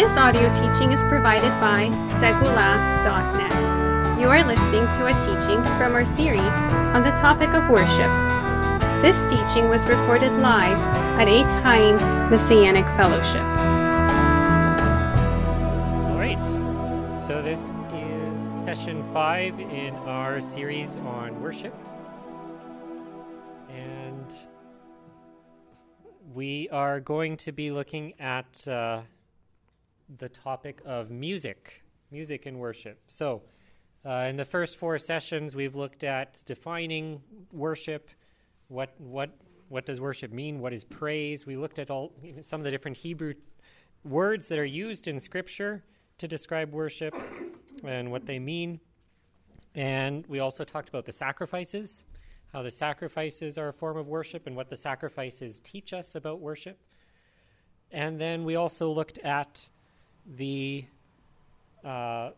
This audio teaching is provided by Segula.net. You are listening to a teaching from our series on the topic of worship. This teaching was recorded live at Eitz Chaim Messianic Fellowship. All right. So this is session five in our series on worship. And we are going to be looking at uh, the topic of music, music and worship. So, uh, in the first four sessions, we've looked at defining worship. What what what does worship mean? What is praise? We looked at all some of the different Hebrew words that are used in Scripture to describe worship and what they mean. And we also talked about the sacrifices, how the sacrifices are a form of worship, and what the sacrifices teach us about worship. And then we also looked at the uh,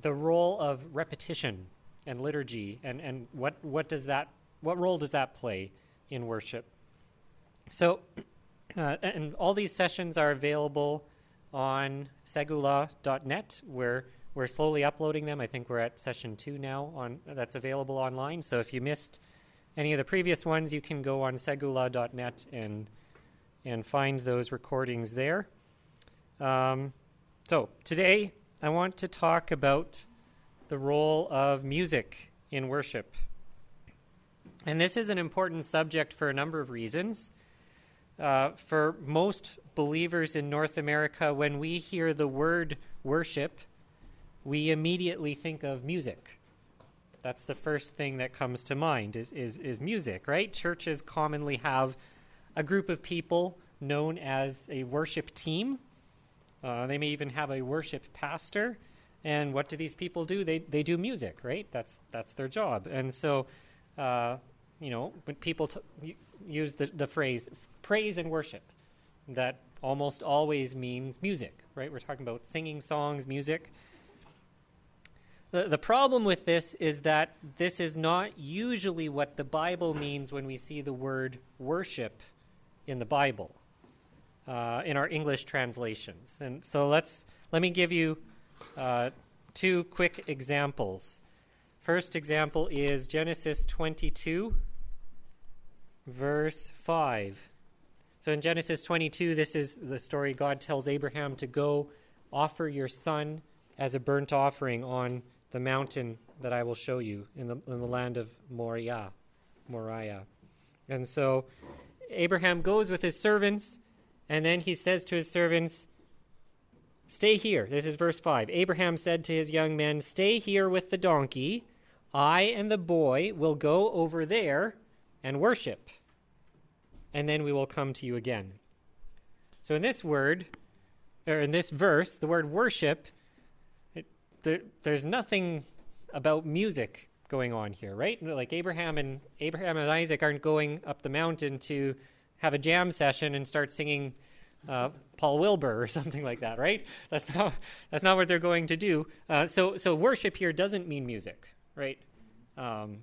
the role of repetition and liturgy, and, and what, what does that what role does that play in worship? So, uh, and all these sessions are available on segula.net, where we're slowly uploading them. I think we're at session two now on that's available online. So if you missed any of the previous ones, you can go on segula.net and and find those recordings there. Um, so today I want to talk about the role of music in worship. And this is an important subject for a number of reasons. Uh, for most believers in North America, when we hear the word worship, we immediately think of music. That's the first thing that comes to mind is, is, is music, right? Churches commonly have a group of people known as a worship team. Uh, they may even have a worship pastor. And what do these people do? They, they do music, right? That's, that's their job. And so, uh, you know, when people t- use the, the phrase praise and worship, that almost always means music, right? We're talking about singing songs, music. The, the problem with this is that this is not usually what the Bible means when we see the word worship in the Bible, uh, in our English translations. And so let's let me give you uh, two quick examples. First example is Genesis 22, verse 5. So in Genesis 22, this is the story God tells Abraham to go offer your son as a burnt offering on the mountain that I will show you in the, in the land of Moriah. Moriah. And so Abraham goes with his servants, and then he says to his servants, Stay here. This is verse 5. Abraham said to his young men, Stay here with the donkey. I and the boy will go over there and worship, and then we will come to you again. So in this word, or in this verse, the word worship, it, there, there's nothing about music going on here, right? Like Abraham and Abraham and Isaac aren't going up the mountain to have a jam session and start singing uh, Paul Wilbur or something like that, right? That's not that's not what they're going to do. Uh, so so worship here doesn't mean music, right? Um,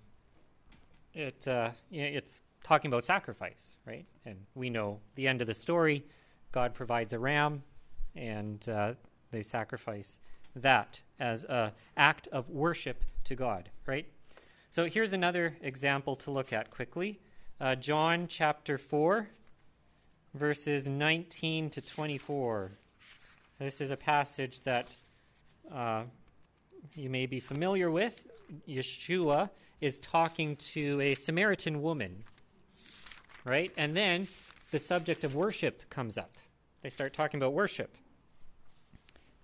it uh, it's talking about sacrifice, right? And we know the end of the story. God provides a ram, and uh, they sacrifice that as an act of worship to God, right? So here's another example to look at quickly. Uh, John chapter 4, verses 19 to 24. This is a passage that uh, you may be familiar with. Yeshua is talking to a Samaritan woman, right? And then the subject of worship comes up. They start talking about worship.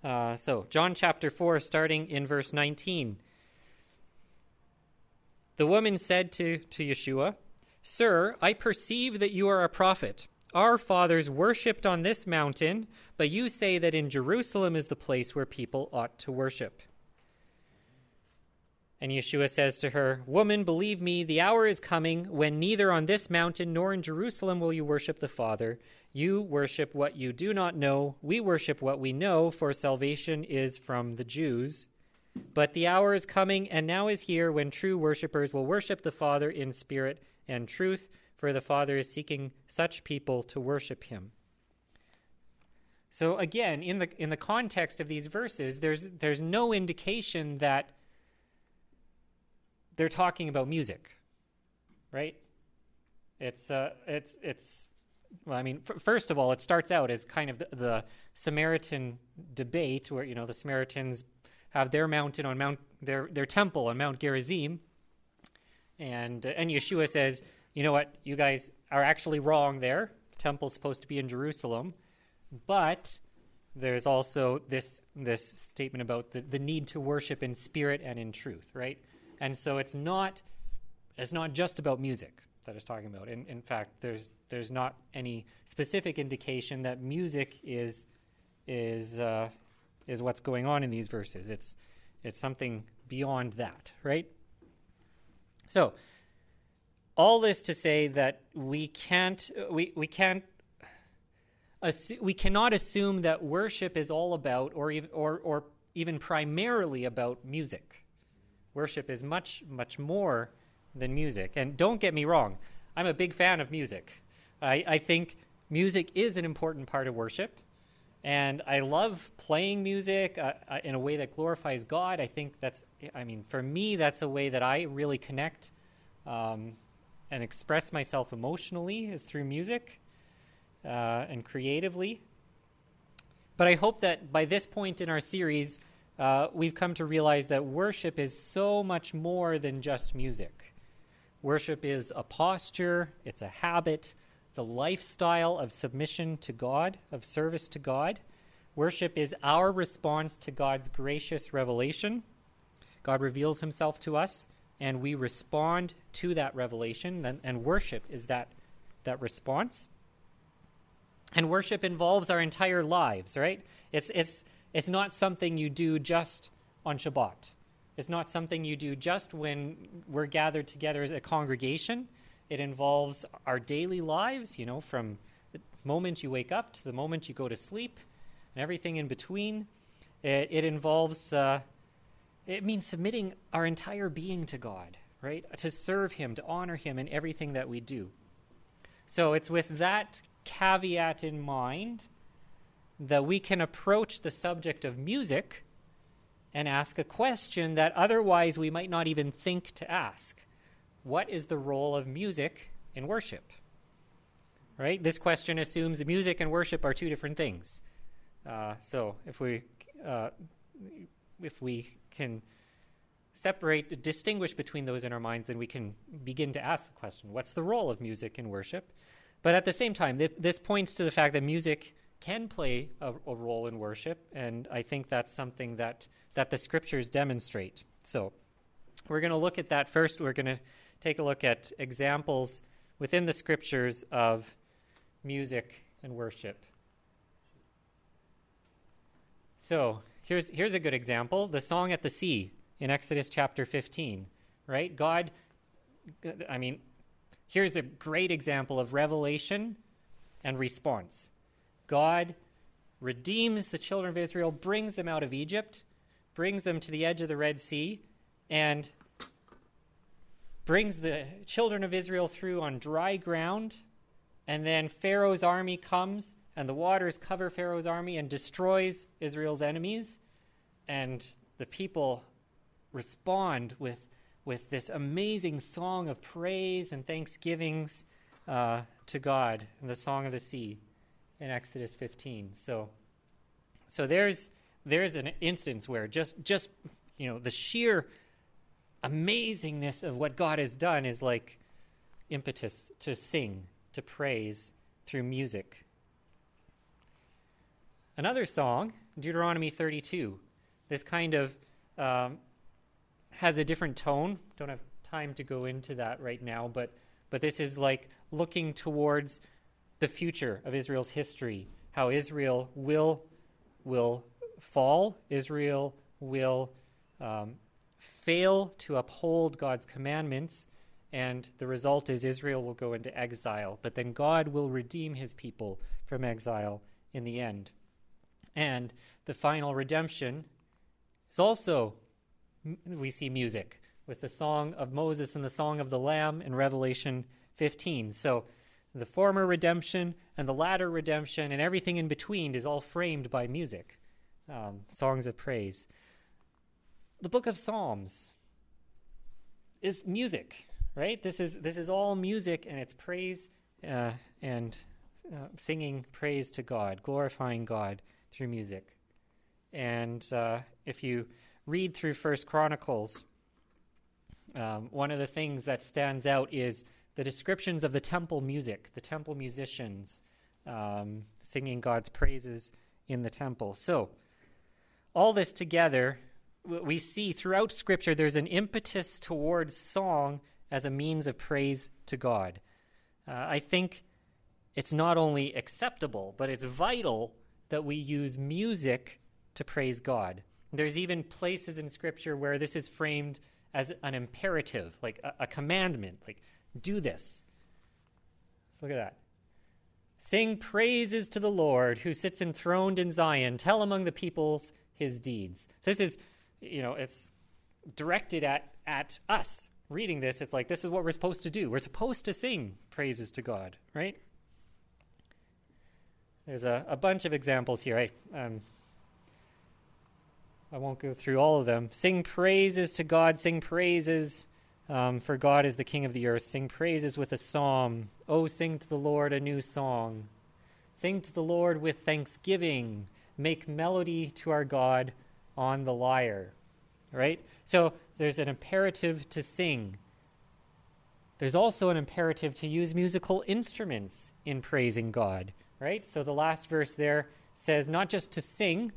Uh, so, John chapter 4, starting in verse 19. The woman said to, to Yeshua, Sir, I perceive that you are a prophet. Our fathers worshipped on this mountain, but you say that in Jerusalem is the place where people ought to worship. And Yeshua says to her, Woman, believe me, the hour is coming when neither on this mountain nor in Jerusalem will you worship the Father. You worship what you do not know. We worship what we know, for salvation is from the Jews. But the hour is coming, and now is here, when true worshippers will worship the Father in spirit and truth, for the Father is seeking such people to worship him. So again, in the in the context of these verses, there's there's no indication that they're talking about music, right? It's uh, it's it's well, I mean, f- first of all, it starts out as kind of the, the, Samaritan debate, where you know the Samaritans have their mountain on Mount their their temple on Mount Gerizim, and uh, and Yeshua says, you know what, you guys are actually wrong there. The temple's supposed to be in Jerusalem, but there's also this this statement about the, the need to worship in spirit and in truth, right? And so it's not it's not just about music that is talking about. In, in fact, there's there's not any specific indication that music is is uh, is what's going on in these verses. It's it's something beyond that, right? So, all this to say that we can't we we can't assu- we cannot assume that worship is all about or even or or even primarily about music. Worship is much much more than music. And don't get me wrong, I'm a big fan of music. I, I think music is an important part of worship. And I love playing music uh, uh, in a way that glorifies God. I think that's, I mean, for me, that's a way that I really connect um, and express myself emotionally is through music uh, and creatively. But I hope that by this point in our series, uh, we've come to realize that worship is so much more than just music. Worship is a posture, it's a habit, it's a lifestyle of submission to God, of service to God. Worship is our response to God's gracious revelation. God reveals himself to us, and we respond to that revelation, and, and worship is that, that response. And worship involves our entire lives, right? It's, it's, it's not something you do just on Shabbat. It's not something you do just when we're gathered together as a congregation. It involves our daily lives, you know, from the moment you wake up to the moment you go to sleep and everything in between. It, it involves, uh, it means submitting our entire being to God, right? To serve Him, to honor Him in everything that we do. So it's with that caveat in mind that we can approach the subject of music and ask a question that otherwise we might not even think to ask What is the role of music in worship? Right? This question assumes that music and worship are two different things. Uh, so if we uh, if we can separate, distinguish between those in our minds, then we can begin to ask the question: What's the role of music in worship? But at the same time, th- this points to the fact that music can play a, a role in worship, and I think that's something that that the scriptures demonstrate. So we're going to look at that first. We're going to take a look at examples within the scriptures of music and worship. So here's, here's a good example the song at the sea in Exodus chapter 15, right? God, I mean, here's a great example of revelation and response. God redeems the children of Israel, brings them out of Egypt, brings them to the edge of the Red Sea and brings the children of Israel through on dry ground. And then Pharaoh's army comes, and the waters cover Pharaoh's army and destroys Israel's enemies. And the people respond with, with this amazing song of praise and thanksgivings uh, to God in the Song of the Sea in Exodus 15. So, so there's there's an instance where just just you know the sheer amazingness of what God has done is like impetus to sing, to praise through music. Another song, Deuteronomy 32, this kind of um, has a different tone. Don't have time to go into that right now, but but this is like looking towards the future of Israel's history, how Israel will will fall, Israel will um, fail to uphold God's commandments, and the result is Israel will go into exile. But then God will redeem his people from exile in the end. And the final redemption is also, we see music with the song of Moses and the song of the Lamb in Revelation 15. So The former redemption and the latter redemption and everything in between is all framed by music, um, songs of praise. The book of Psalms is music, right? This is this is all music, and it's praise uh, and uh, singing praise to God, glorifying God through music. And uh, if you read through First Chronicles, um, one of the things that stands out is the descriptions of the temple music, the temple musicians um, singing God's praises in the temple. So, all this together, we see throughout Scripture there's an impetus towards song as a means of praise to God. Uh, I think it's not only acceptable, but it's vital that we use music to praise God. There's even places in Scripture where this is framed as an imperative, like a, a commandment, like do this. Let's look at that. Sing praises to the Lord who sits enthroned in Zion. Tell among the peoples his deeds. So this is, you know, it's directed at at us. Reading this, it's like this is what we're supposed to do. We're supposed to sing praises to God, right? There's a, a bunch of examples here. I, um, I won't go through all of them. Sing praises to God, sing praises, um, for God is the King of the earth. Sing praises with a psalm. Oh, sing to the Lord a new song. Sing to the Lord with thanksgiving. Make melody to our God on the lyre. Right? So there's an imperative to sing. There's also an imperative to use musical instruments in praising God. Right? So the last verse there says not just to sing,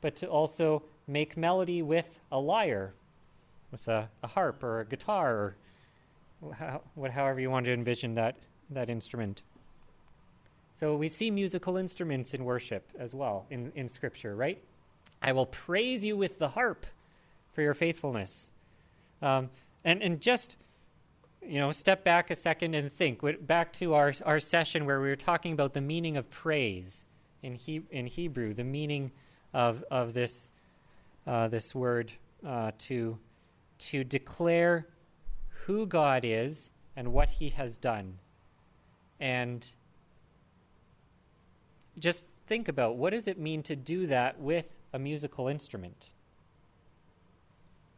but to also make melody with a lyre, with a, a harp or a guitar, or how, what, however you want to envision that, that instrument. So we see musical instruments in worship as well in, in Scripture, right? I will praise you with the harp for your faithfulness. Um, and, and just, you know, step back a second and think. Back to our, our session where we were talking about the meaning of praise in, he, in Hebrew, the meaning of, of this uh, this word uh, to to declare who God is and what He has done, and just think about what does it mean to do that with a musical instrument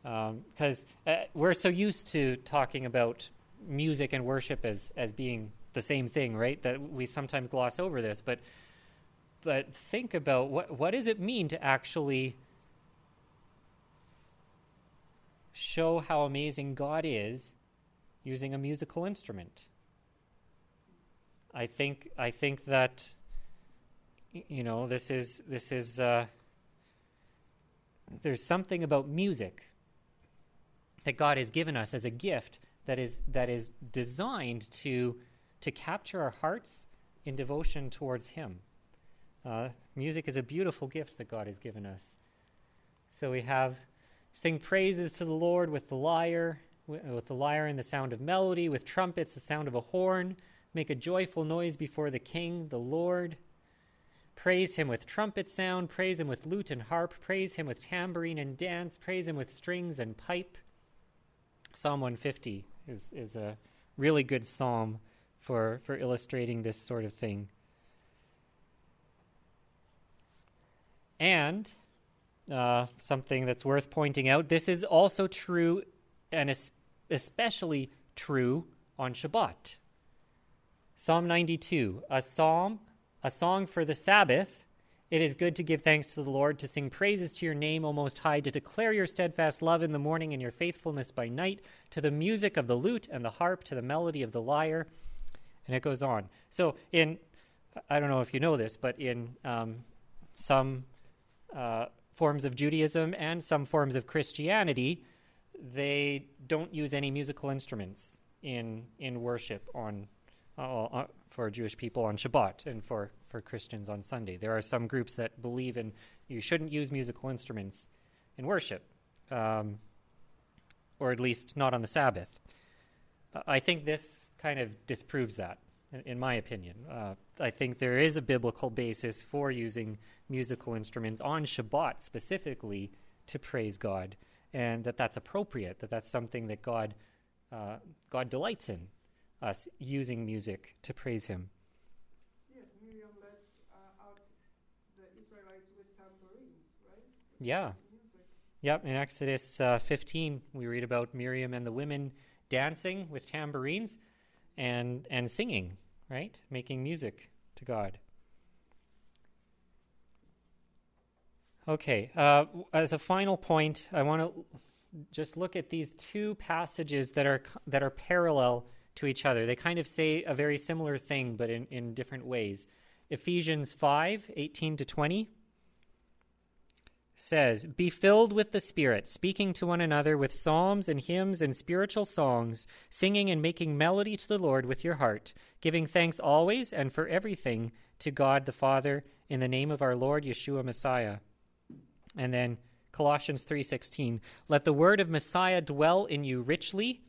because um, uh, we're so used to talking about music and worship as as being the same thing, right? That we sometimes gloss over this, but but think about what what does it mean to actually show how amazing God is using a musical instrument. I think I think that you know this is this is uh, there's something about music that God has given us as a gift that is that is designed to to capture our hearts in devotion towards Him. Uh, music is a beautiful gift that God has given us. So we have Sing praises to the Lord with the lyre, with the lyre and the sound of melody, with trumpets, the sound of a horn. Make a joyful noise before the King, the Lord. Praise him with trumpet sound, praise him with lute and harp, praise him with tambourine and dance, praise him with strings and pipe. Psalm 150 is, is a really good psalm for, for illustrating this sort of thing. And uh, something that's worth pointing out. This is also true, and es- especially true on Shabbat. Psalm 92, a psalm, a song for the Sabbath. It is good to give thanks to the Lord, to sing praises to your name, O Most High, to declare your steadfast love in the morning and your faithfulness by night, to the music of the lute and the harp, to the melody of the lyre. And it goes on. So, in, I don't know if you know this, but in um, some uh, forms of Judaism and some forms of Christianity, they don't use any musical instruments in in worship on uh, uh, for Jewish people on Shabbat and for for Christians on Sunday. There are some groups that believe in you shouldn't use musical instruments in worship, um, or at least not on the Sabbath. Uh, I think this kind of disproves that, in, in my opinion. Uh, I think there is a biblical basis for using musical instruments on Shabbat specifically to praise God, and that that's appropriate, that that's something that God uh, God delights in. Us using music to praise Him. Yes, Miriam led uh, out the Israelites with tambourines, right? Yeah. Yep, in Exodus uh, 15, we read about Miriam and the women dancing with tambourines and, and singing, right? Making music to God. Okay, uh, as a final point, I want to just look at these two passages that are that are parallel to each other. They kind of say a very similar thing, but in, in different ways. Ephesians 5 18 to 20 says, Be filled with the Spirit, speaking to one another with psalms and hymns and spiritual songs, singing and making melody to the Lord with your heart, giving thanks always and for everything to God the Father in the name of our Lord Yeshua Messiah. And then Colossians 3:16, Let the word of Messiah dwell in you richly,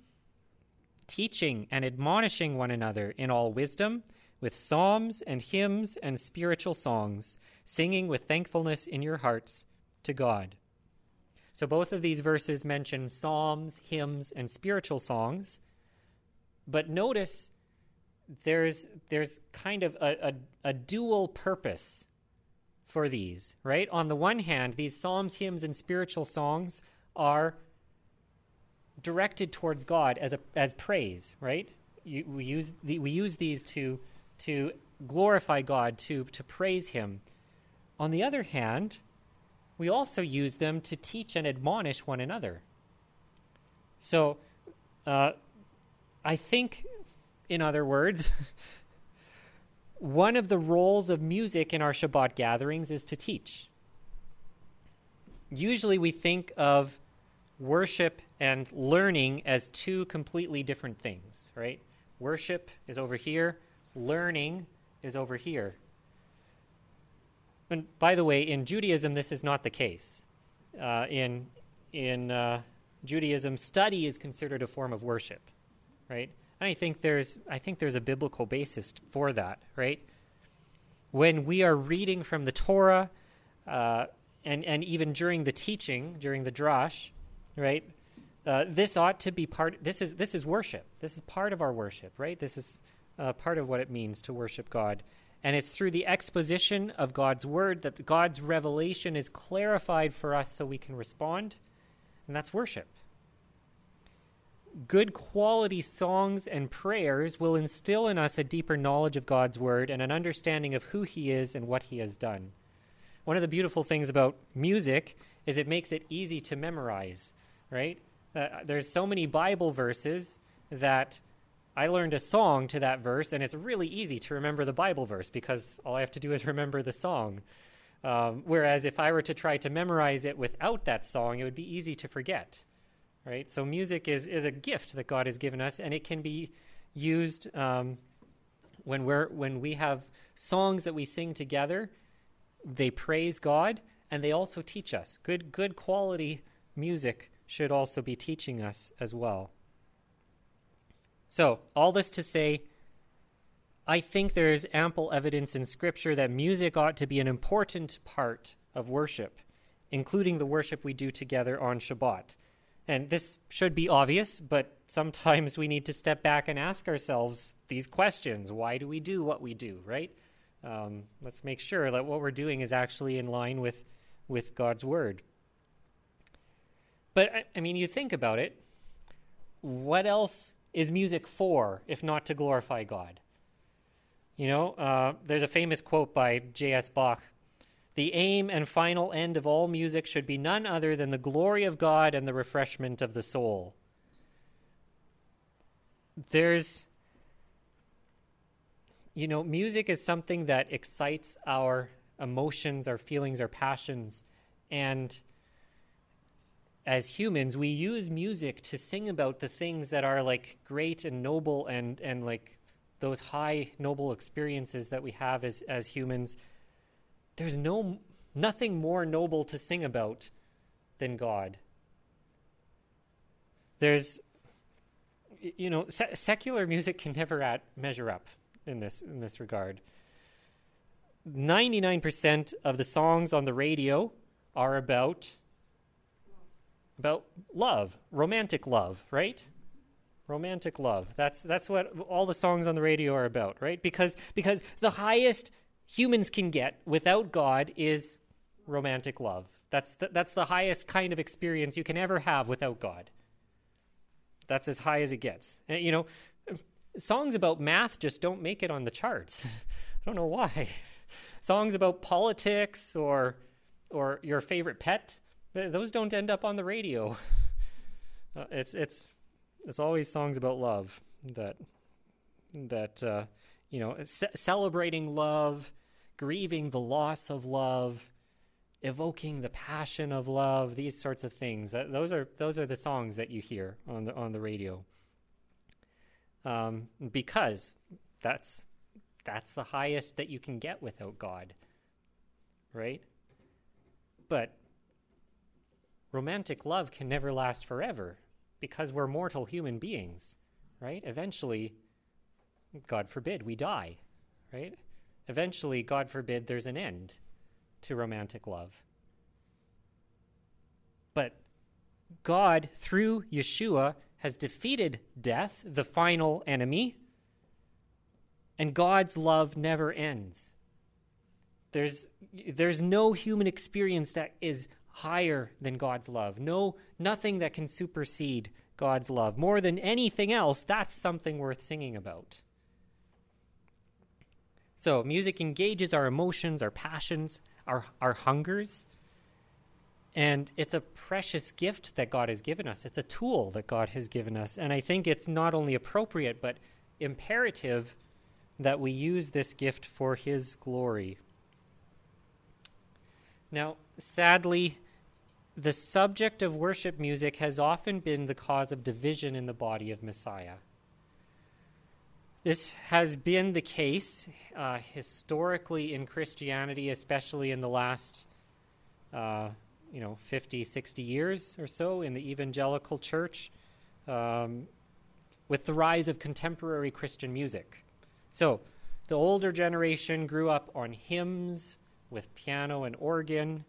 teaching and admonishing one another in all wisdom, with psalms and hymns and spiritual songs, singing with thankfulness in your hearts to God. So both of these verses mention psalms, hymns, and spiritual songs. But notice there's there's kind of a, a, a dual purpose for these, right? On the one hand, these psalms, hymns, and spiritual songs are directed towards God as a as praise, right? You, we use the, we use these to to glorify God, to to praise Him. On the other hand, we also use them to teach and admonish one another. So, uh, I think, in other words, one of the roles of music in our Shabbat gatherings is to teach. Usually, we think of worship and learning as two completely different things, right? Worship is over here, learning is over here. And by the way, in Judaism, this is not the case. Uh, in in uh, Judaism, study is considered a form of worship, right? And I think there's I think there's a biblical basis for that, right? When we are reading from the Torah, uh, and and even during the teaching, during the drash, right? Uh, this ought to be part. This is this is worship. This is part of our worship, right? This is uh, part of what it means to worship God. And it's through the exposition of God's word that God's revelation is clarified for us so we can respond. And that's worship. Good quality songs and prayers will instill in us a deeper knowledge of God's word and an understanding of who He is and what He has done. One of the beautiful things about music is it makes it easy to memorize, right? Uh, there's so many Bible verses that I learned a song to that verse, and it's really easy to remember the Bible verse because all I have to do is remember the song. Um, whereas if I were to try to memorize it without that song, it would be easy to forget. Right? So music is, is a gift that God has given us, and it can be used um, when we're when we have songs that we sing together. They praise God, and they also teach us. Good good quality music should also be teaching us as well. So, all this to say, I think there is ample evidence in Scripture that music ought to be an important part of worship, including the worship we do together on Shabbat. And this should be obvious, but sometimes we need to step back and ask ourselves these questions. Why do we do what we do, right? Um, let's make sure that what we're doing is actually in line with, with God's Word. But, I, mean, you think about it. What else is music for if not to glorify God? You know, uh, there's a famous quote by J.S. Bach The aim and final end of all music should be none other than the glory of God and the refreshment of the soul. There's, you know, music is something that excites our emotions, our feelings, our passions. And as humans, we use music to sing about the things that are like great and noble and, and like those high noble experiences that we have as, as humans. There's no nothing more noble to sing about than God. There's you know, se- secular music can never at, measure up in this in this regard. 99% of the songs on the radio are about about love, romantic love, right? romantic love. That's that's what all the songs on the radio are about, right? Because because the highest humans can get without God is romantic love. That's the, that's the highest kind of experience you can ever have without God. That's as high as it gets. And, you know, songs about math just don't make it on the charts. I don't know why. Songs about politics or or your favorite pet, those don't end up on the radio. Uh, it's it's it's always songs about love that that uh, you know ce- celebrating love, grieving the loss of love, evoking the passion of love. These sorts of things. That, those are those are the songs that you hear on the on the radio. Um, because that's that's the highest that you can get without God, right? But romantic love can never last forever because we're mortal human beings, right? Eventually, God forbid, we die, right? Eventually, God forbid, there's an end to romantic love. But God, through Yeshua, has defeated death, the final enemy, and God's love never ends. There's, there's no human experience that is higher than God's love. No, nothing that can supersede God's love. More than anything else, that's something worth singing about. So, music engages our emotions, our passions, our, our hungers. And it's a precious gift that God has given us. It's a tool that God has given us. And I think it's not only appropriate, but imperative that we use this gift for His glory. Now, sadly, the subject of worship music has often been the cause of division in the body of Messiah. This has been the case uh, historically in Christianity, especially in the last, uh, you know, 50, 60 years or so in the evangelical church, um, with the rise of contemporary Christian music. So, the older generation grew up on hymns with piano and organ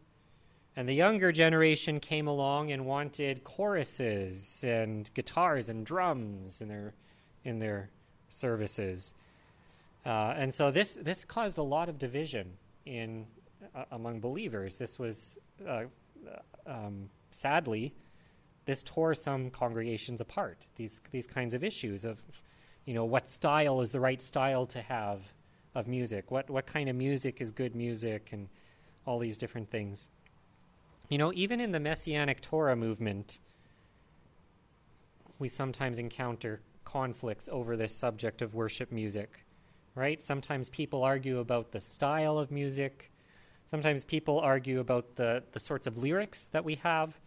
and the younger generation came along and wanted choruses and guitars and drums in their in their services. Uh, and so this this caused a lot of division in uh, among believers. This was uh, um, sadly this tore some congregations apart. These these kinds of issues of you know what style is the right style to have of music. What what kind of music is good music and all these different things. You know, even in the Messianic Torah movement, we sometimes encounter conflicts over this subject of worship music, right? Sometimes people argue about the style of music. Sometimes people argue about the, the sorts of lyrics that we have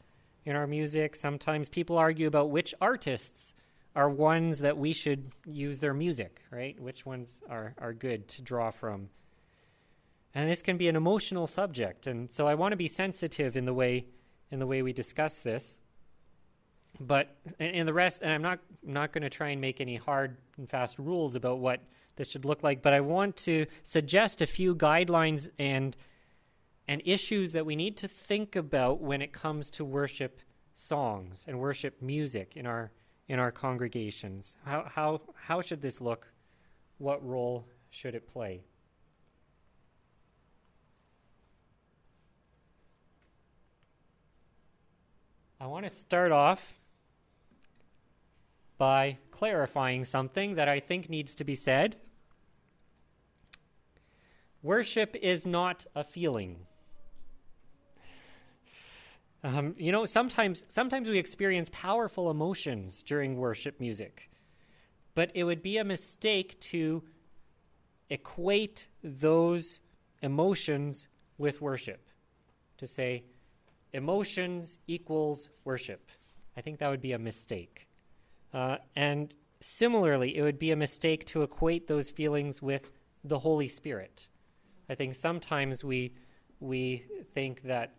in our music. Sometimes people argue about which artists are ones that we should use their music, right? Which ones are, are good to draw from. And this can be an emotional subject, and so I want to be sensitive in the way in the way we discuss this. But in the rest, and I'm not not going to try and make any hard and fast rules about what this should look like, but I want to suggest a few guidelines and and issues that we need to think about when it comes to worship songs and worship music in our in our congregations. How how how should this look? What role should it play? I want to start off by clarifying something that I think needs to be said. Worship is not a feeling. Um, you know, sometimes sometimes we experience powerful emotions during worship music, but it would be a mistake to equate those emotions with worship. To say, emotions equals worship. I think that would be a mistake. Uh, and similarly, it would be a mistake to equate those feelings with the Holy Spirit. I think sometimes we we think that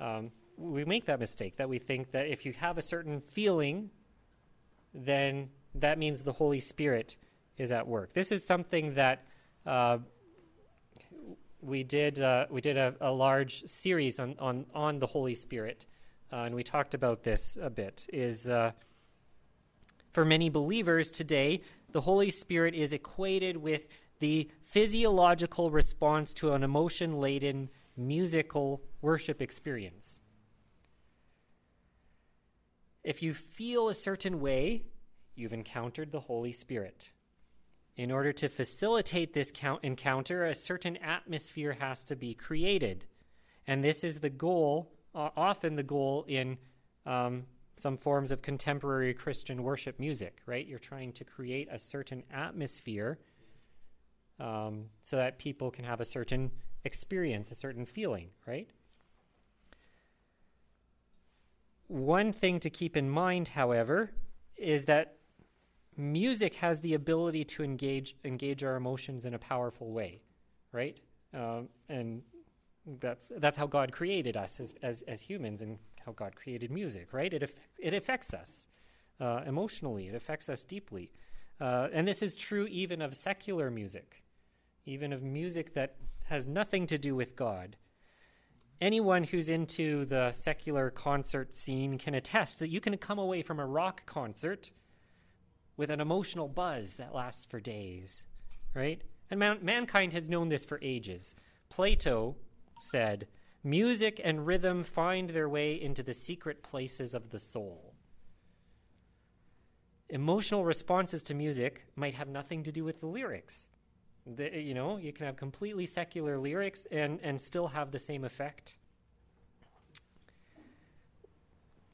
um, we make that mistake that we think that if you have a certain feeling, then that means the Holy Spirit is at work. This is something that uh, we did uh, we did a, a, large series on, on, on the Holy Spirit, uh, and we talked about this a bit. Is uh, For many believers today, the Holy Spirit is equated with the physiological response to an emotion laden musical worship experience. If you feel a certain way, you've encountered the Holy Spirit. In order to facilitate this encounter, a certain atmosphere has to be created. And this is the goal, often the goal in um, some forms of contemporary Christian worship music, right? You're trying to create a certain atmosphere um, so that people can have a certain experience, a certain feeling, right? One thing to keep in mind, however, is that music has the ability to engage engage our emotions in a powerful way, right? Um, and that's that's how God created us as, as as humans, and how God created music, right? It it affects us uh, emotionally. It affects us deeply, uh, and this is true even of secular music, even of music that has nothing to do with God. Anyone who's into the secular concert scene can attest that you can come away from a rock concert with an emotional buzz that lasts for days, right? And man- mankind has known this for ages. Plato said, Music and rhythm find their way into the secret places of the soul. Emotional responses to music might have nothing to do with the lyrics. The, you know, you can have completely secular lyrics and, and still have the same effect.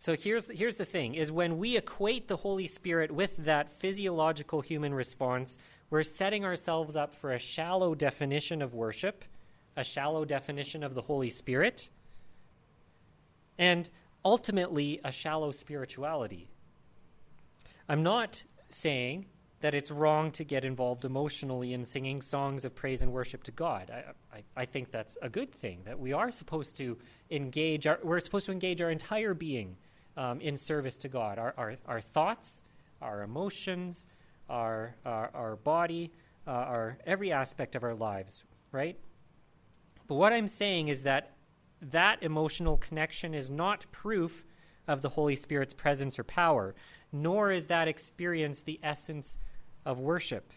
So here's here's the thing is when we equate the Holy Spirit with that physiological human response, we're setting ourselves up for a shallow definition of worship, a shallow definition of the Holy Spirit, and ultimately a shallow spirituality. I'm not saying that it's wrong to get involved emotionally in singing songs of praise and worship to God. I, I, I, think that's a good thing, that we are supposed to engage, our, we're supposed to engage our entire being um, in service to God. Our, our, our thoughts, our emotions, our, our, our body, uh, our every aspect of our lives, right? But what I'm saying is that that emotional connection is not proof of the Holy Spirit's presence or power, nor is that experience the essence of worship.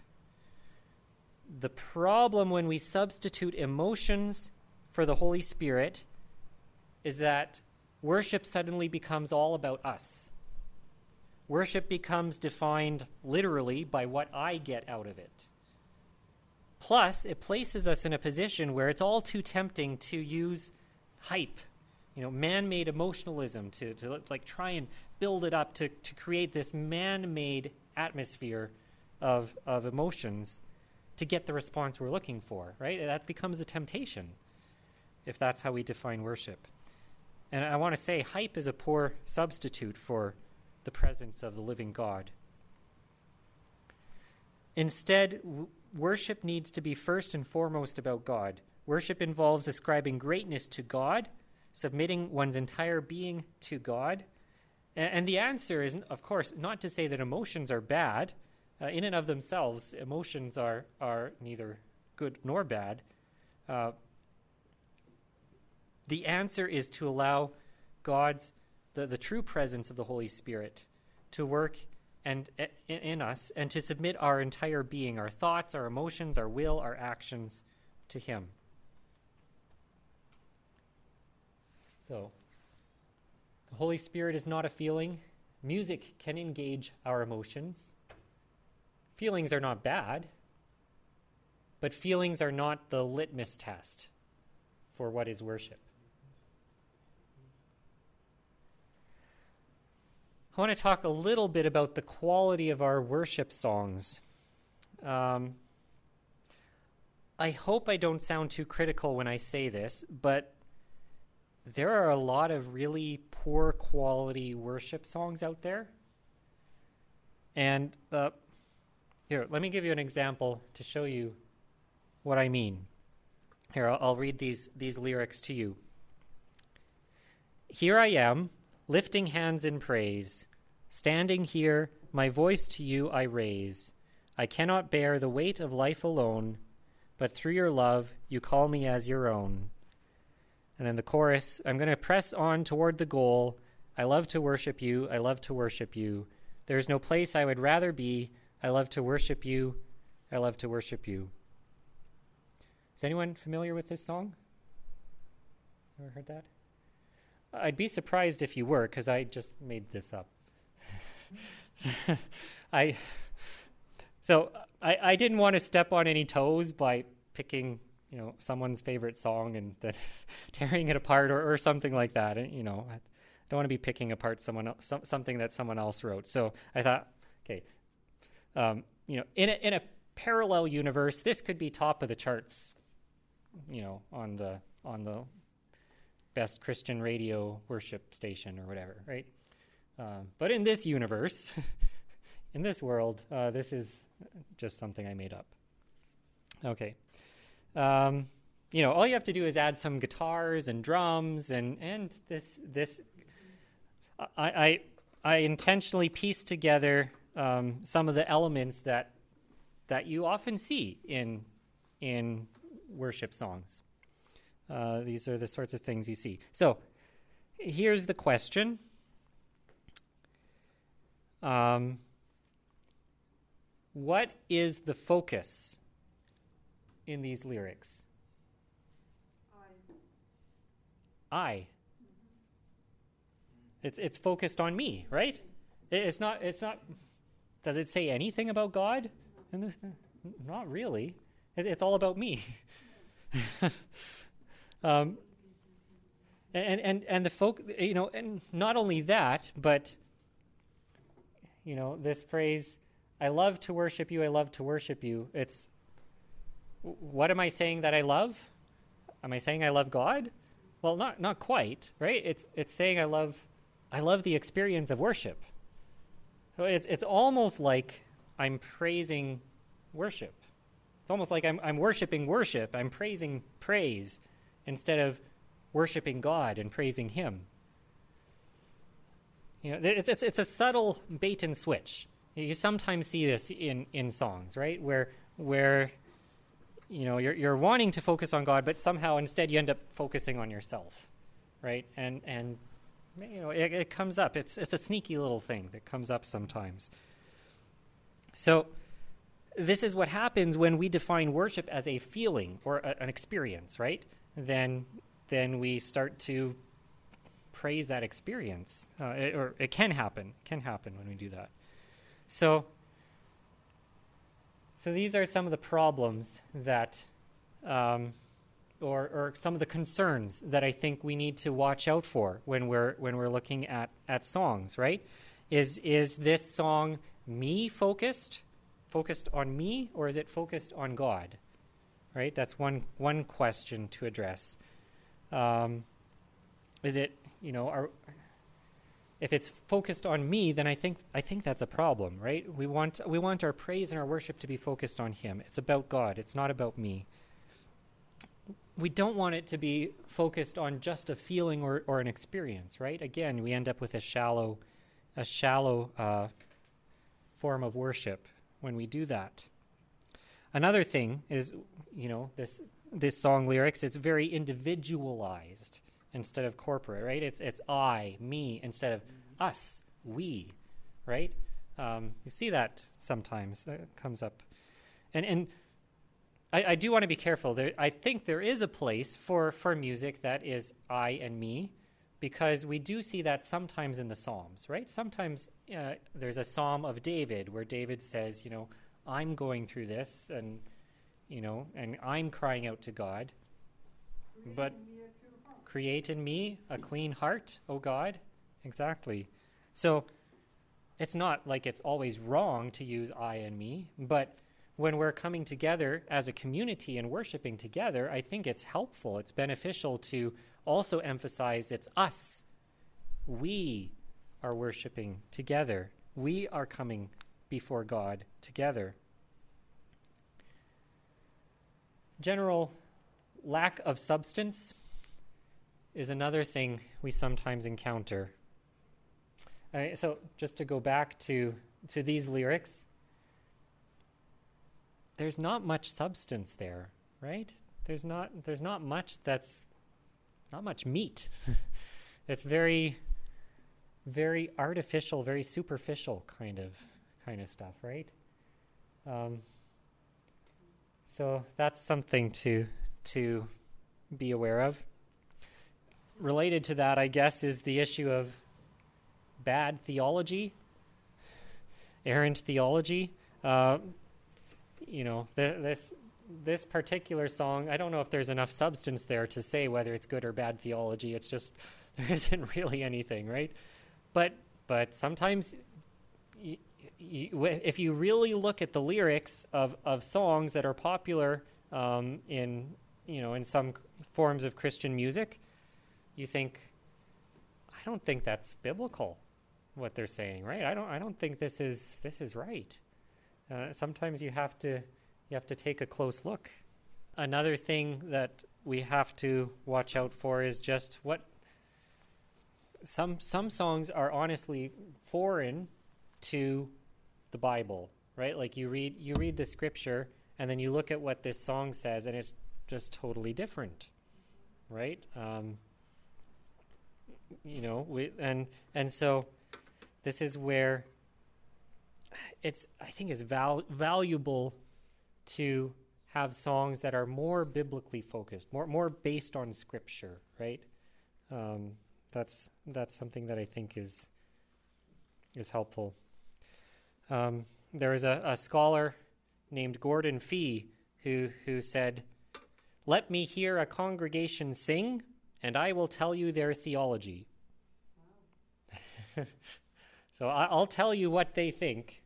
The problem when we substitute emotions for the Holy Spirit is that worship suddenly becomes all about us. Worship becomes defined literally by what I get out of it. Plus, it places us in a position where it's all too tempting to use hype, you know, man-made emotionalism to, to like try and build it up to, to create this man-made atmosphere of, of emotions to get the response we're looking for, right? That becomes a temptation if that's how we define worship. And I want to say, hype is a poor substitute for the presence of the living God. Instead, worship needs to be first and foremost about God. Worship involves ascribing greatness to God, submitting one's entire being to God. And, and the answer is, of course, not to say that emotions are bad uh, in and of themselves, emotions are, are neither good nor bad. Uh, the answer is to allow God's, the, the true presence of the Holy Spirit to work and in, in us and to submit our entire being, our thoughts, our emotions, our will, our actions to Him. So, the Holy Spirit is not a feeling. Music can engage our emotions. Feelings are not bad, but feelings are not the litmus test for what is worship. I want to talk a little bit about the quality of our worship songs. Um, I hope I don't sound too critical when I say this, but there are a lot of really poor quality worship songs out there. And uh, here, let me give you an example to show you what I mean. Here, I'll, I'll read these, these lyrics to you. Here I am, lifting hands in praise. Standing here, my voice to you I raise. I cannot bear the weight of life alone, but through your love you call me as your own. And then the chorus I'm going to press on toward the goal. I love to worship you. I love to worship you. There's no place I would rather be. I love to worship you. I love to worship you. Is anyone familiar with this song? Ever heard that? I'd be surprised if you were, because I just made this up. I so I, I didn't want to step on any toes by picking you know someone's favorite song and then tearing it apart or, or something like that. And, you know, I don't want to be picking apart someone some, something that someone else wrote. So I thought, okay, um, you know, in a, in a parallel universe, this could be top of the charts. You know, on the on the best Christian radio worship station or whatever, right? Um, but in this universe, in this world, uh, this is just something I made up. Okay. Um, you know, all you have to do is add some guitars and drums, and and this this. I I, I intentionally pieced together um, some of the elements that that you often see in in worship songs. Uh, these are the sorts of things you see. So here's the question. Um, what is the focus in these lyrics? I. I. It's it's focused on me, right? It's not. It's not. Does it say anything about God? In this? Not really. it's all about me. Um, and, and, and the folk, you know, and not only that, but, you know, this phrase, I love to worship you, I love to worship you. It's, what am I saying that I love? Am I saying I love God? Well, not, not quite, right? It's, it's saying I love, I love the experience of worship. So it's, it's almost like I'm praising worship. It's almost like I'm, I'm worshiping worship. I'm praising praise instead of worshiping God and praising Him. You know, it's, it's, it's a subtle bait and switch. You sometimes see this in, in songs, right? Where, where you know, you're, you're wanting to focus on God, but somehow instead you end up focusing on yourself, right? And, and you know, it, it comes up. It's, it's a sneaky little thing that comes up sometimes. So, this is what happens when we define worship as a feeling or a, an experience, right? Then then we start to praise that experience. Uh, it, or it can happen. It can happen when we do that. So so these are some of the problems that um, or, or some of the concerns that I think we need to watch out for when we're when we're looking at, at songs, right? Is is this song me focused, focused on me, or is it focused on God? Right? That's one one question to address. Um, is it you know are if it's focused on me, then I think I think that's a problem, right? We want we want our praise and our worship to be focused on Him. It's about God. It's not about me. We don't want it to be focused on just a feeling or, or an experience, right? Again, we end up with a shallow, a shallow uh, form of worship when we do that. Another thing is, you know, this this song lyrics. It's very individualized instead of corporate, right? It's it's I, me instead of us, we, right? Um, you see that sometimes that comes up, and and I, I do want to be careful. There, I think there is a place for for music that is I and me, because we do see that sometimes in the Psalms, right? Sometimes uh, there's a Psalm of David where David says, you know. I'm going through this and you know, and I'm crying out to God. Create But- in me a pure heart. Create in me a clean heart, O God. Exactly. So it's not like it's always wrong to use I and me, but when we're coming together as a community and worshiping together, I think it's helpful, it's beneficial to also emphasize it's us. We are worshiping together. We are coming before God together. General lack of substance is another thing we sometimes encounter. Uh, so, just to go back to, to these lyrics, there's not much substance there, right? There's not, there's not much that's not much meat. it's very, very artificial, very superficial kind of kind of stuff, right? Um, so that's something to to be aware of. Related to that, I guess, is the issue of bad theology, errant theology. Uh, you know, th- this this particular song, I don't know if there's enough substance there to say whether it's good or bad theology. It's just there isn't really anything, right? But but sometimes y- if you really look at the lyrics of, of songs that are popular um, in you know in some forms of Christian music, you think, I don't think that's biblical, what they're saying, right? I don't I don't think this is this is right. Uh, sometimes you have to you have to take a close look. Another thing that we have to watch out for is just what some some songs are honestly foreign to the Bible, right? Like you read you read the scripture and then you look at what this song says and it's just totally different, right? Um, you know, we, and and so this is where it's I think it's val- valuable to have songs that are more biblically focused, more more based on scripture, right? Um, that's that's something that I think is is helpful. Um, there was a, a scholar named Gordon Fee who who said, "Let me hear a congregation sing, and I will tell you their theology." so I, I'll tell you what they think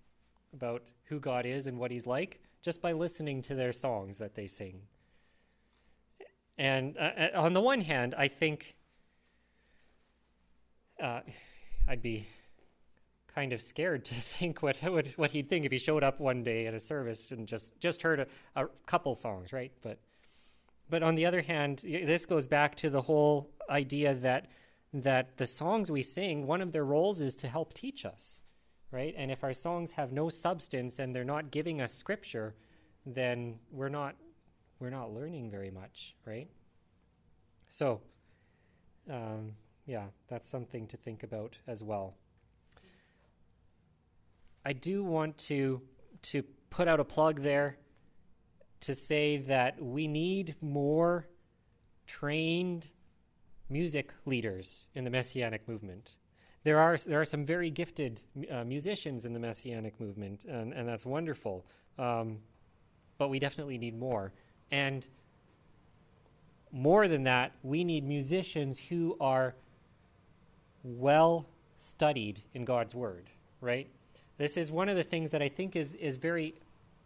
about who God is and what He's like just by listening to their songs that they sing. And uh, on the one hand, I think uh, I'd be kind of scared to think what, what what he'd think if he showed up one day at a service and just just heard a, a couple songs, right? But but on the other hand, this goes back to the whole idea that that the songs we sing, one of their roles is to help teach us, right? And if our songs have no substance and they're not giving us scripture, then we're not we're not learning very much, right? So, um, yeah, that's something to think about as well. I do want to to put out a plug there to say that we need more trained music leaders in the messianic movement. There are there are some very gifted uh, musicians in the messianic movement, and, and that's wonderful. Um, but we definitely need more. And more than that, we need musicians who are well studied in God's Word, right? This is one of the things that I think is, is very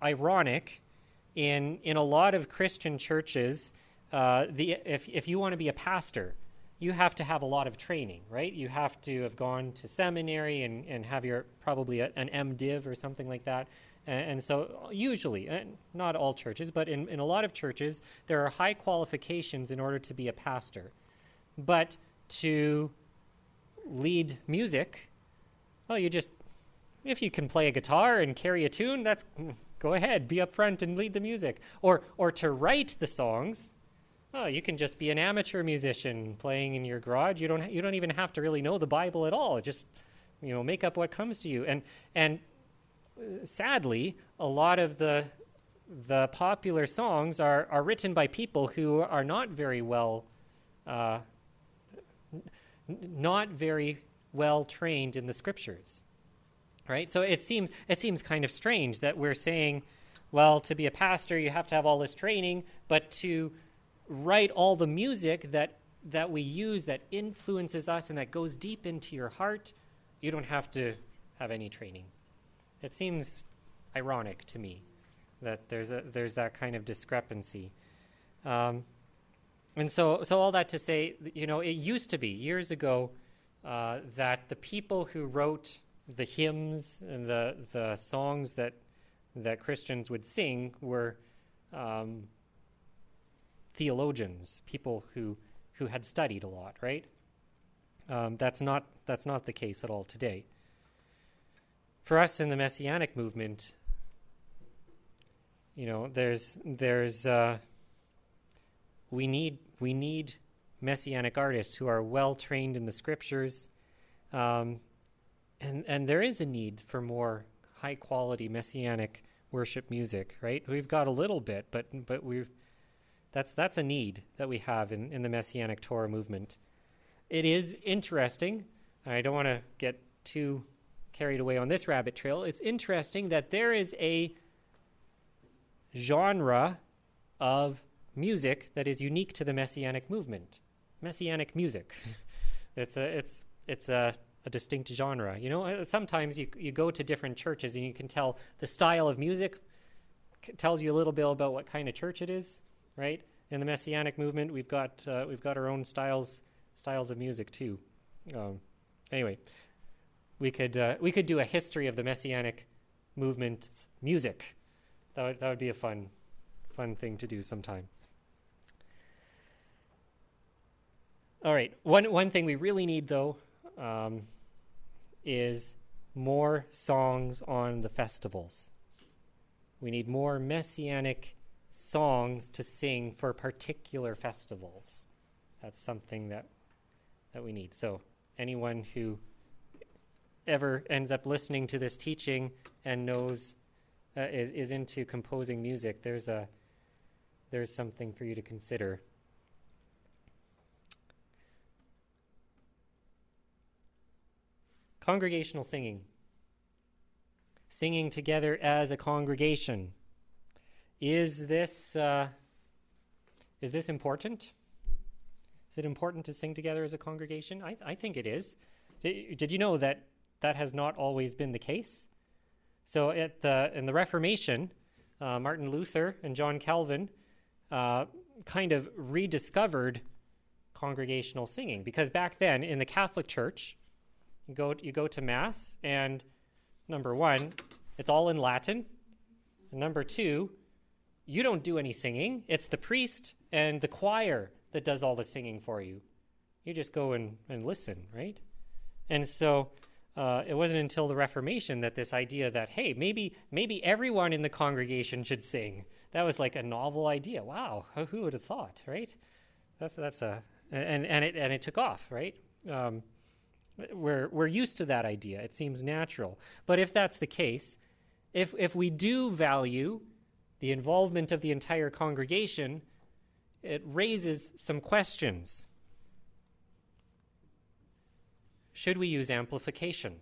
ironic in, in a lot of Christian churches. Uh, the, if, if you want to be a pastor, you have to have a lot of training, right? You have to have gone to seminary and, and have your probably a, an MDiv or something like that. And, so, usually, not all churches, but in, in a lot of churches, there are high qualifications in order to be a pastor. But to lead music, well, you just, if you can play a guitar and carry a tune, that's go ahead, be up front and lead the music. Or, or to write the songs, oh, you can just be an amateur musician playing in your garage. You don't, you don't even have to really know the Bible at all. Just, you know, make up what comes to you. And, and uh, sadly, a lot of the, the popular songs are, are written by people who are not very well uh, not very well trained in the scriptures. Right? So it seems it seems kind of strange that we're saying, well, to be a pastor you have to have all this training, but to write all the music that that we use that influences us and that goes deep into your heart, you don't have to have any training. It seems ironic to me that there's a there's that kind of discrepancy. Um, and so, so all that to say, you know, it used to be years ago uh, that the people who wrote the hymns and the the songs that that Christians would sing were um, theologians, people who who had studied a lot, right? Um, that's not that's not the case at all today. For us in the messianic movement, you know, there's there's uh, we need we need messianic artists who are well trained in the scriptures, um, and and there is a need for more high quality messianic worship music, right? We've got a little bit, but but we've that's that's a need that we have in, in the messianic Torah movement. It is interesting. I don't want to get too carried away on this rabbit trail. It's interesting that there is a genre of music that is unique to the messianic movement. Messianic music. it's a it's it's a a distinct genre. You know, uh, sometimes you, you go to different churches and you can tell the style of music tells you a little bit about what kind of church it is, right? In the Messianic movement, we've got uh, we've got our own styles styles of music too. Um, anyway, we could uh, we could do a history of the Messianic movement's music. That would that would be a fun fun thing to do sometime. All right, one one thing we really need though. Um, is more songs on the festivals. We need more messianic songs to sing for particular festivals. That's something that that we need. So anyone who ever ends up listening to this teaching and knows uh, is is into composing music, there's a there's something for you to consider. Congregational singing. Singing together as a congregation. Is this, uh, is this important? Is it important to sing together as a congregation? I, I think it is. Did, did you know that that has not always been the case? So at the, in the Reformation, uh, Martin Luther and John Calvin uh, kind of rediscovered congregational singing because back then in the Catholic Church, you go, you go to Mass, and number one, it's all in Latin. And number two, you don't do any singing. It's the priest and the choir that does all the singing for you. You just go and, and listen, right? And so uh, it wasn't until the Reformation that this idea that, hey, maybe, maybe everyone in the congregation should sing. That was like a novel idea. Wow, who would have thought, right? That's, that's a, and, and, it, and it took off, right? Um, we're, we're used to that idea. It seems natural. But if that's the case, if, if we do value the involvement of the entire congregation, it raises some questions. Should we use amplification?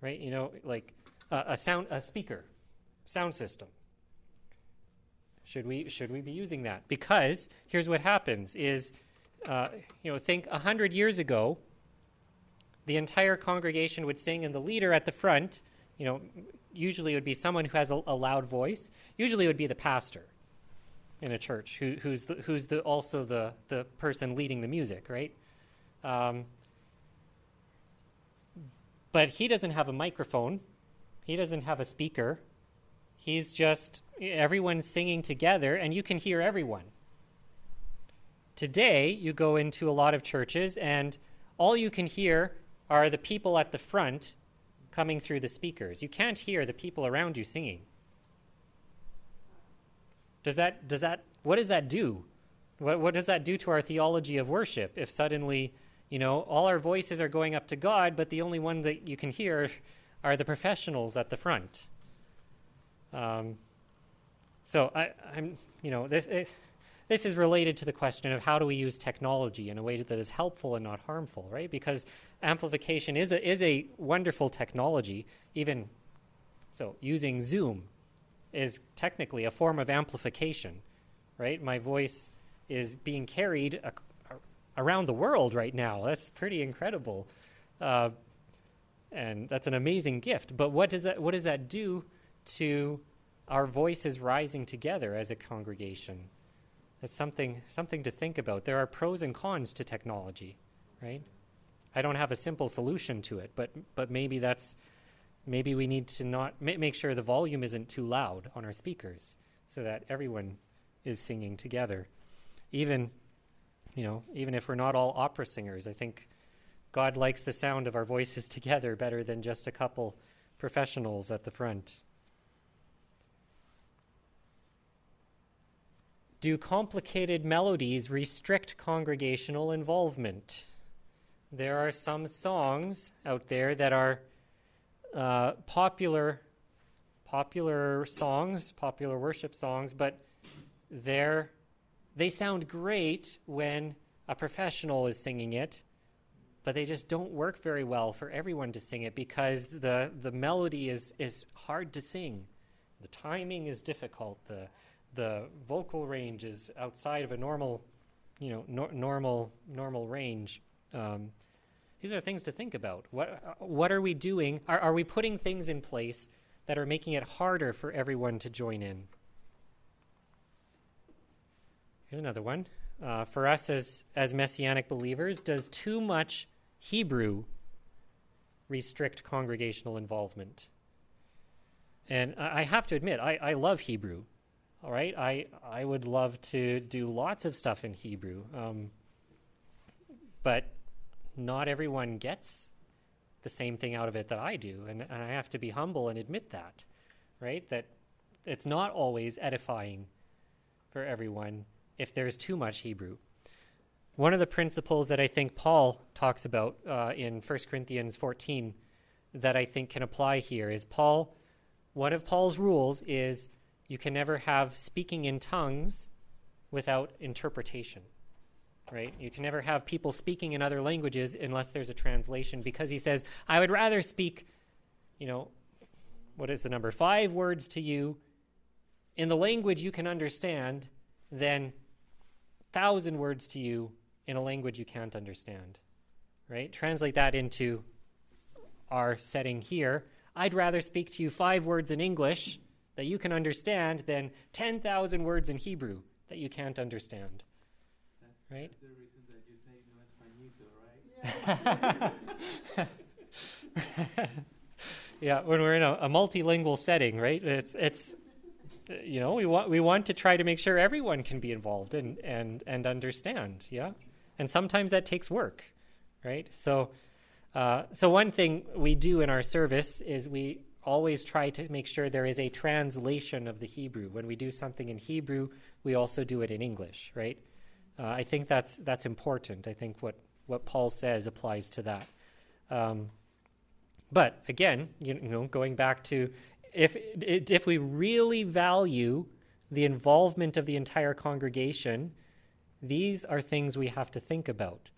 Right? You know, like uh, a sound, a speaker, sound system. Should we should we be using that? Because here's what happens: is uh, you know, think a hundred years ago, the entire congregation would sing, and the leader at the front, you know, usually it would be someone who has a, a loud voice. Usually it would be the pastor in a church who, who's, the, who's the, also the, the person leading the music, right? Um, but he doesn't have a microphone, he doesn't have a speaker. He's just everyone's singing together, and you can hear everyone. Today, you go into a lot of churches, and all you can hear are the people at the front coming through the speakers. You can't hear the people around you singing. Does that, does that, what does that do? What, what does that do to our theology of worship if suddenly, you know, all our voices are going up to God, but the only one that you can hear are the professionals at the front? Um, so I, am you know, this, it, this is related to the question of how do we use technology in a way that is helpful and not harmful, right? Because amplification is a, is a wonderful technology. Even so, using Zoom is technically a form of amplification, right? My voice is being carried a, a, around the world right now. That's pretty incredible. Uh, and that's an amazing gift. But what does that what does that do to our voices rising together as a congregation? That's something something to think about. There are pros and cons to technology, right? I don't have a simple solution to it, but but maybe that's maybe we need to not ma- make sure the volume isn't too loud on our speakers so that everyone is singing together. Even you know, even if we're not all opera singers, I think God likes the sound of our voices together better than just a couple professionals at the front. Do complicated melodies restrict congregational involvement? There are some songs out there that are uh, popular, popular songs, popular worship songs, but they're they sound great when a professional is singing it, but they just don't work very well for everyone to sing it because the the melody is is hard to sing. The timing is difficult. The the vocal range is outside of a normal, you know, nor- normal normal range. Um, these are things to think about. What what are we doing? Are are we putting things in place that are making it harder for everyone to join in? Here's another one. Uh, for us as as messianic believers, does too much Hebrew restrict congregational involvement? And I, I have to admit, I, I love Hebrew. All right, I I would love to do lots of stuff in Hebrew, um, but not everyone gets the same thing out of it that I do, and, and I have to be humble and admit that, right? That it's not always edifying for everyone if there's too much Hebrew. One of the principles that I think Paul talks about uh, in 1 Corinthians 14 that I think can apply here is Paul, one of Paul's rules is you can never have speaking in tongues without interpretation. Right? You can never have people speaking in other languages unless there's a translation because he says, I would rather speak, you know, what is the number? Five words to you in the language you can understand than thousand words to you in a language you can't understand. Right? Translate that into our setting here. I'd rather speak to you five words in English that you can understand than 10,000 words in Hebrew that you can't understand. Right? That's the reason that you say no españito, right? yeah, when we're in a, a, multilingual setting, right? It's it's you know we want we want to try to make sure everyone can be involved and and and understand. Yeah, and sometimes that takes work, right? So. Uh, so one thing we do in our service is we always try to make sure there is a translation of the Hebrew. When we do something in Hebrew, we also do it in English, right? Uh, I think that's that's important. I think what what Paul says applies to that. Um, but again, you, know, going back to if if we really value the involvement of the entire congregation, these are things we have to think about.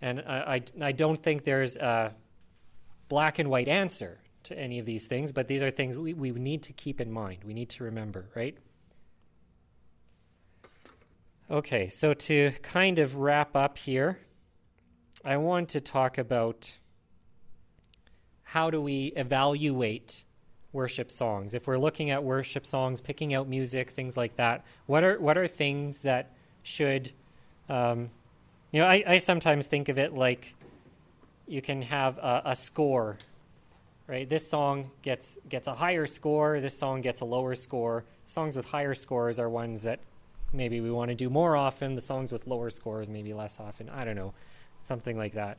And I, I, I don't think there's a black and white answer to any of these things, but these are things we, we need to keep in mind. We need to remember, right? Okay, so to kind of wrap up here, I want to talk about how do we evaluate worship songs. If we're looking at worship songs, picking out music, things like that, what are what are things that should, um, you know, I, I sometimes think of it like you can have a, a score right? This song gets gets a higher score. This song gets a lower score. Songs with higher scores are ones that maybe we want to do more often. The songs with lower scores maybe less often. I don't know, something like that.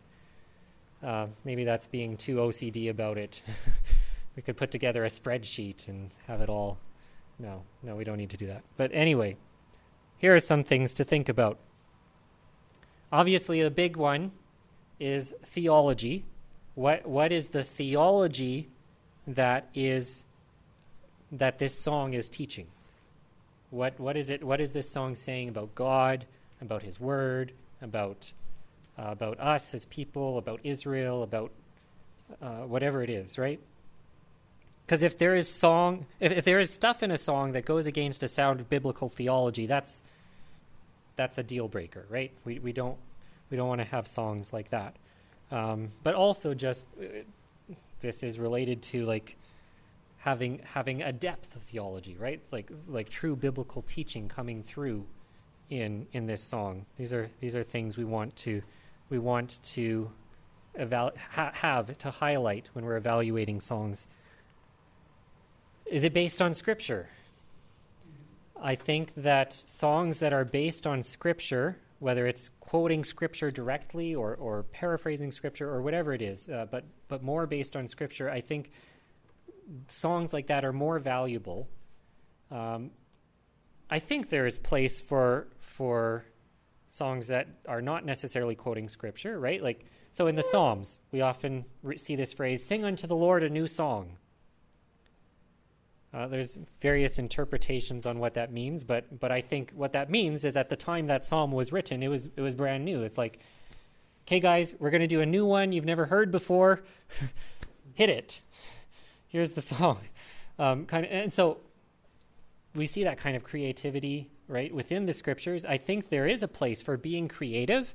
Uh, maybe that's being too OCD about it. we could put together a spreadsheet and have it all. No, no, we don't need to do that. But anyway, here are some things to think about. Obviously, the big one is theology what what is the theology that is that this song is teaching? What what is it? What is this song saying about God, about His Word, about uh, about us as people, about Israel, about uh, whatever it is, right? Because if there is song, if, if there is stuff in a song that goes against a sound biblical theology, that's that's a deal breaker, right? We we don't we don't want to have songs like that. Um, but also just uh, this is related to like having having a depth of theology, right? It's like like true biblical teaching coming through in in this song. These are these are things we want to we want to eval- ha- have to highlight when we're evaluating songs. Is it based on scripture? I think that songs that are based on scripture whether it's quoting scripture directly or, or paraphrasing scripture or whatever it is, uh, but, but more based on scripture, I think songs like that are more valuable. Um, I think there is place for, for songs that are not necessarily quoting scripture, right? Like, so in the Psalms, we often re- see this phrase, sing unto the Lord a new song. Uh, there's various interpretations on what that means, but but I think what that means is at the time that psalm was written, it was it was brand new. It's like, okay, guys, we're going to do a new one you've never heard before. Hit it. Here's the song. Um, kind of, and so we see that kind of creativity right within the scriptures. I think there is a place for being creative,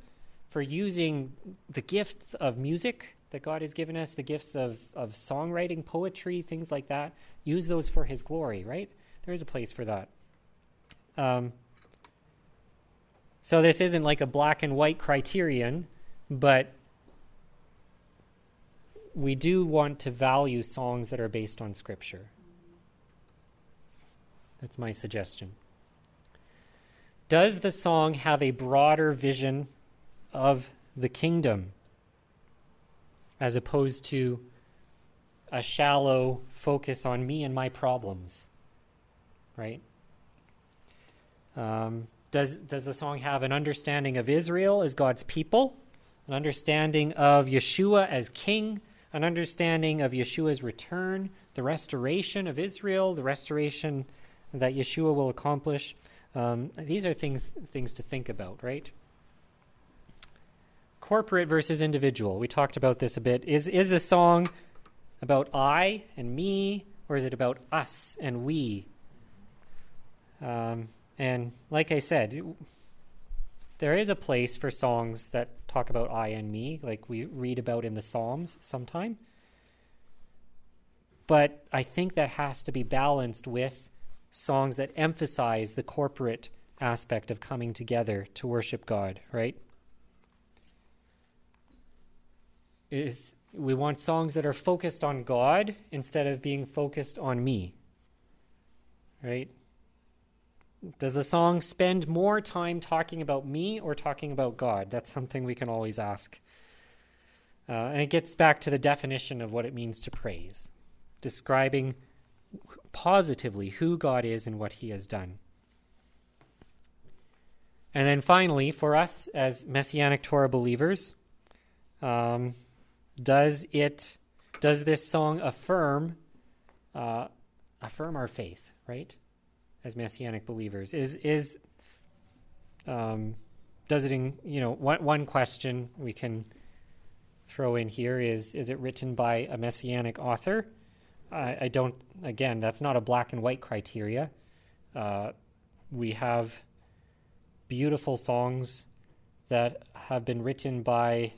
for using the gifts of music that God has given us, the gifts of, of songwriting, poetry, things like that. Use those for His glory, right? There is a place for that. Um, so this isn't like a black and white criterion, but we do want to value songs that are based on Scripture. That's my suggestion. Does the song have a broader vision of the kingdom as opposed to a shallow focus on me and my problems? Right? Um, does, does the song have an understanding of Israel as God's people, an understanding of Yeshua as king, an understanding of Yeshua's return, the restoration of Israel, the restoration that Yeshua will accomplish? Um, these are things things to think about, right? Corporate versus individual. We talked about this a bit. Is is the song about I and me, or is it about us and we? Um, and like I said, there is a place for songs that talk about I and me, like we read about in the Psalms sometime. But I think that has to be balanced with songs that emphasize the corporate aspect of coming together to worship God, right? Is we want songs that are focused on God instead of being focused on me. Right? Does the song spend more time talking about me or talking about God? That's something we can always ask. Uh, and it gets back to the definition of what it means to praise, describing positively who God is and what He has done. And then finally, for us as Messianic Torah believers, um, does it does this song affirm uh, affirm our faith, right? As Messianic believers, is is um, does it? In, you know, one one question we can throw in here is: Is it written by a Messianic author? I, I don't. Again, that's not a black and white criteria. Uh, we have beautiful songs that have been written by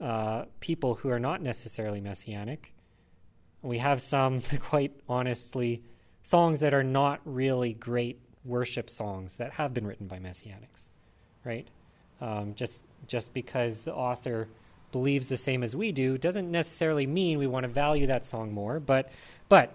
uh, people who are not necessarily messianic. We have some, quite honestly, songs that are not really great worship songs that have been written by messianics, right? Um, just just because the author believes the same as we do doesn't necessarily mean we want to value that song more. But but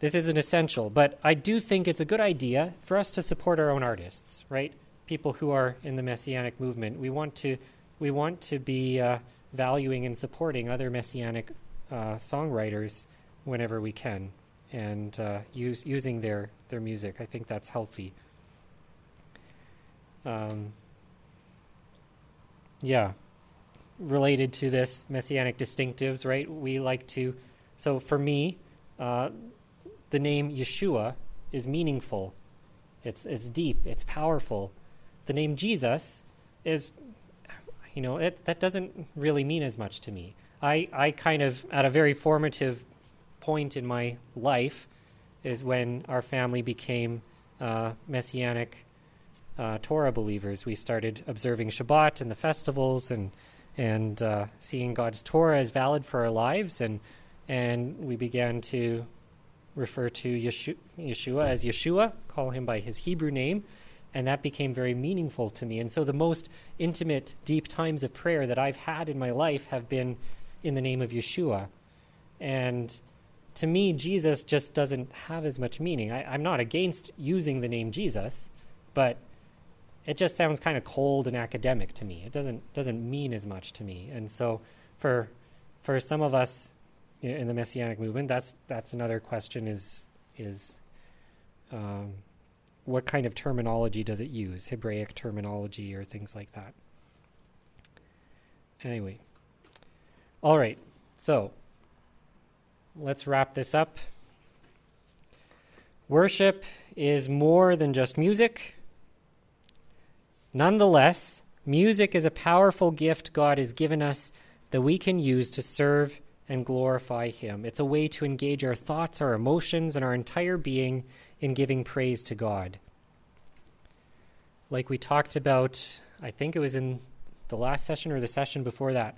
this isn't essential. But I do think it's a good idea for us to support our own artists, right? People who are in the messianic movement. We want to we want to be uh, valuing and supporting other messianic uh, songwriters whenever we can, and uh, use using their their music. I think that's healthy. Um, yeah related to this messianic distinctives, right? We like to, so for me, uh, the name Yeshua is meaningful. It's it's deep. It's powerful. The name Jesus is, you know, it, that doesn't really mean as much to me. I I kind of at a very formative point in my life is when our family became uh, messianic uh, Torah believers. We started observing Shabbat and the festivals and and uh, seeing God's Torah as valid for our lives, and and we began to refer to Yeshua, Yeshua as Yeshua, call him by his Hebrew name, and that became very meaningful to me. And so the most intimate, deep times of prayer that I've had in my life have been in the name of Yeshua, and to me, Jesus just doesn't have as much meaning. I, I'm not against using the name Jesus, but it just sounds kind of cold and academic to me. It doesn't doesn't mean as much to me. And so for for some of us in the messianic movement, that's that's another question is is um, what kind of terminology does it use? Hebraic terminology or things like that. Anyway. All right. So, let's wrap this up. Worship is more than just music. Nonetheless, music is a powerful gift God has given us that we can use to serve and glorify Him. It's a way to engage our thoughts, our emotions, and our entire being in giving praise to God. Like we talked about, I think it was in the last session or the session before that.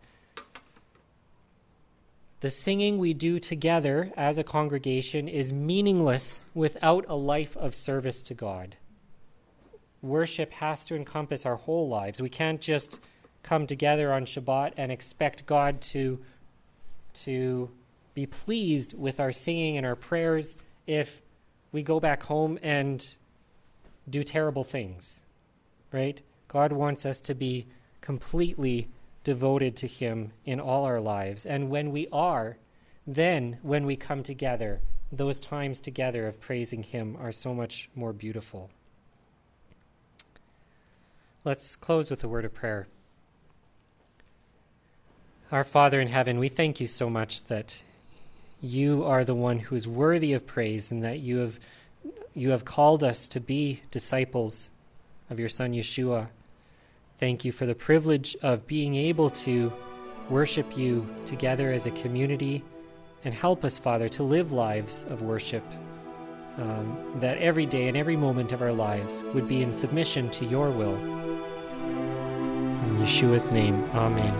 The singing we do together as a congregation is meaningless without a life of service to God. Worship has to encompass our whole lives. We can't just come together on Shabbat and expect God to, to be pleased with our singing and our prayers if we go back home and do terrible things, right? God wants us to be completely devoted to Him in all our lives. And when we are, then when we come together, those times together of praising Him are so much more beautiful. Let's close with a word of prayer. Our Father in heaven, we thank you so much that you are the one who is worthy of praise and that you have you have called us to be disciples of your son Yeshua. Thank you for the privilege of being able to worship you together as a community and help us, Father, to live lives of worship. Um, that every day and every moment of our lives would be in submission to your will. In Yeshua's name, Amen.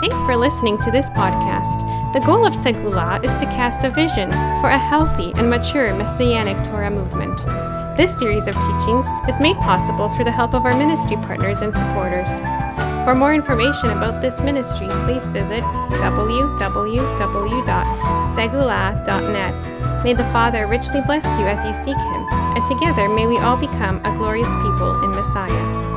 Thanks for listening to this podcast. The goal of Segula is to cast a vision for a healthy and mature Messianic Torah movement. This series of teachings is made possible through the help of our ministry partners and supporters. For more information about this ministry, please visit www.segula.net. May the Father richly bless you as you seek Him, and together may we all become a glorious people in Messiah.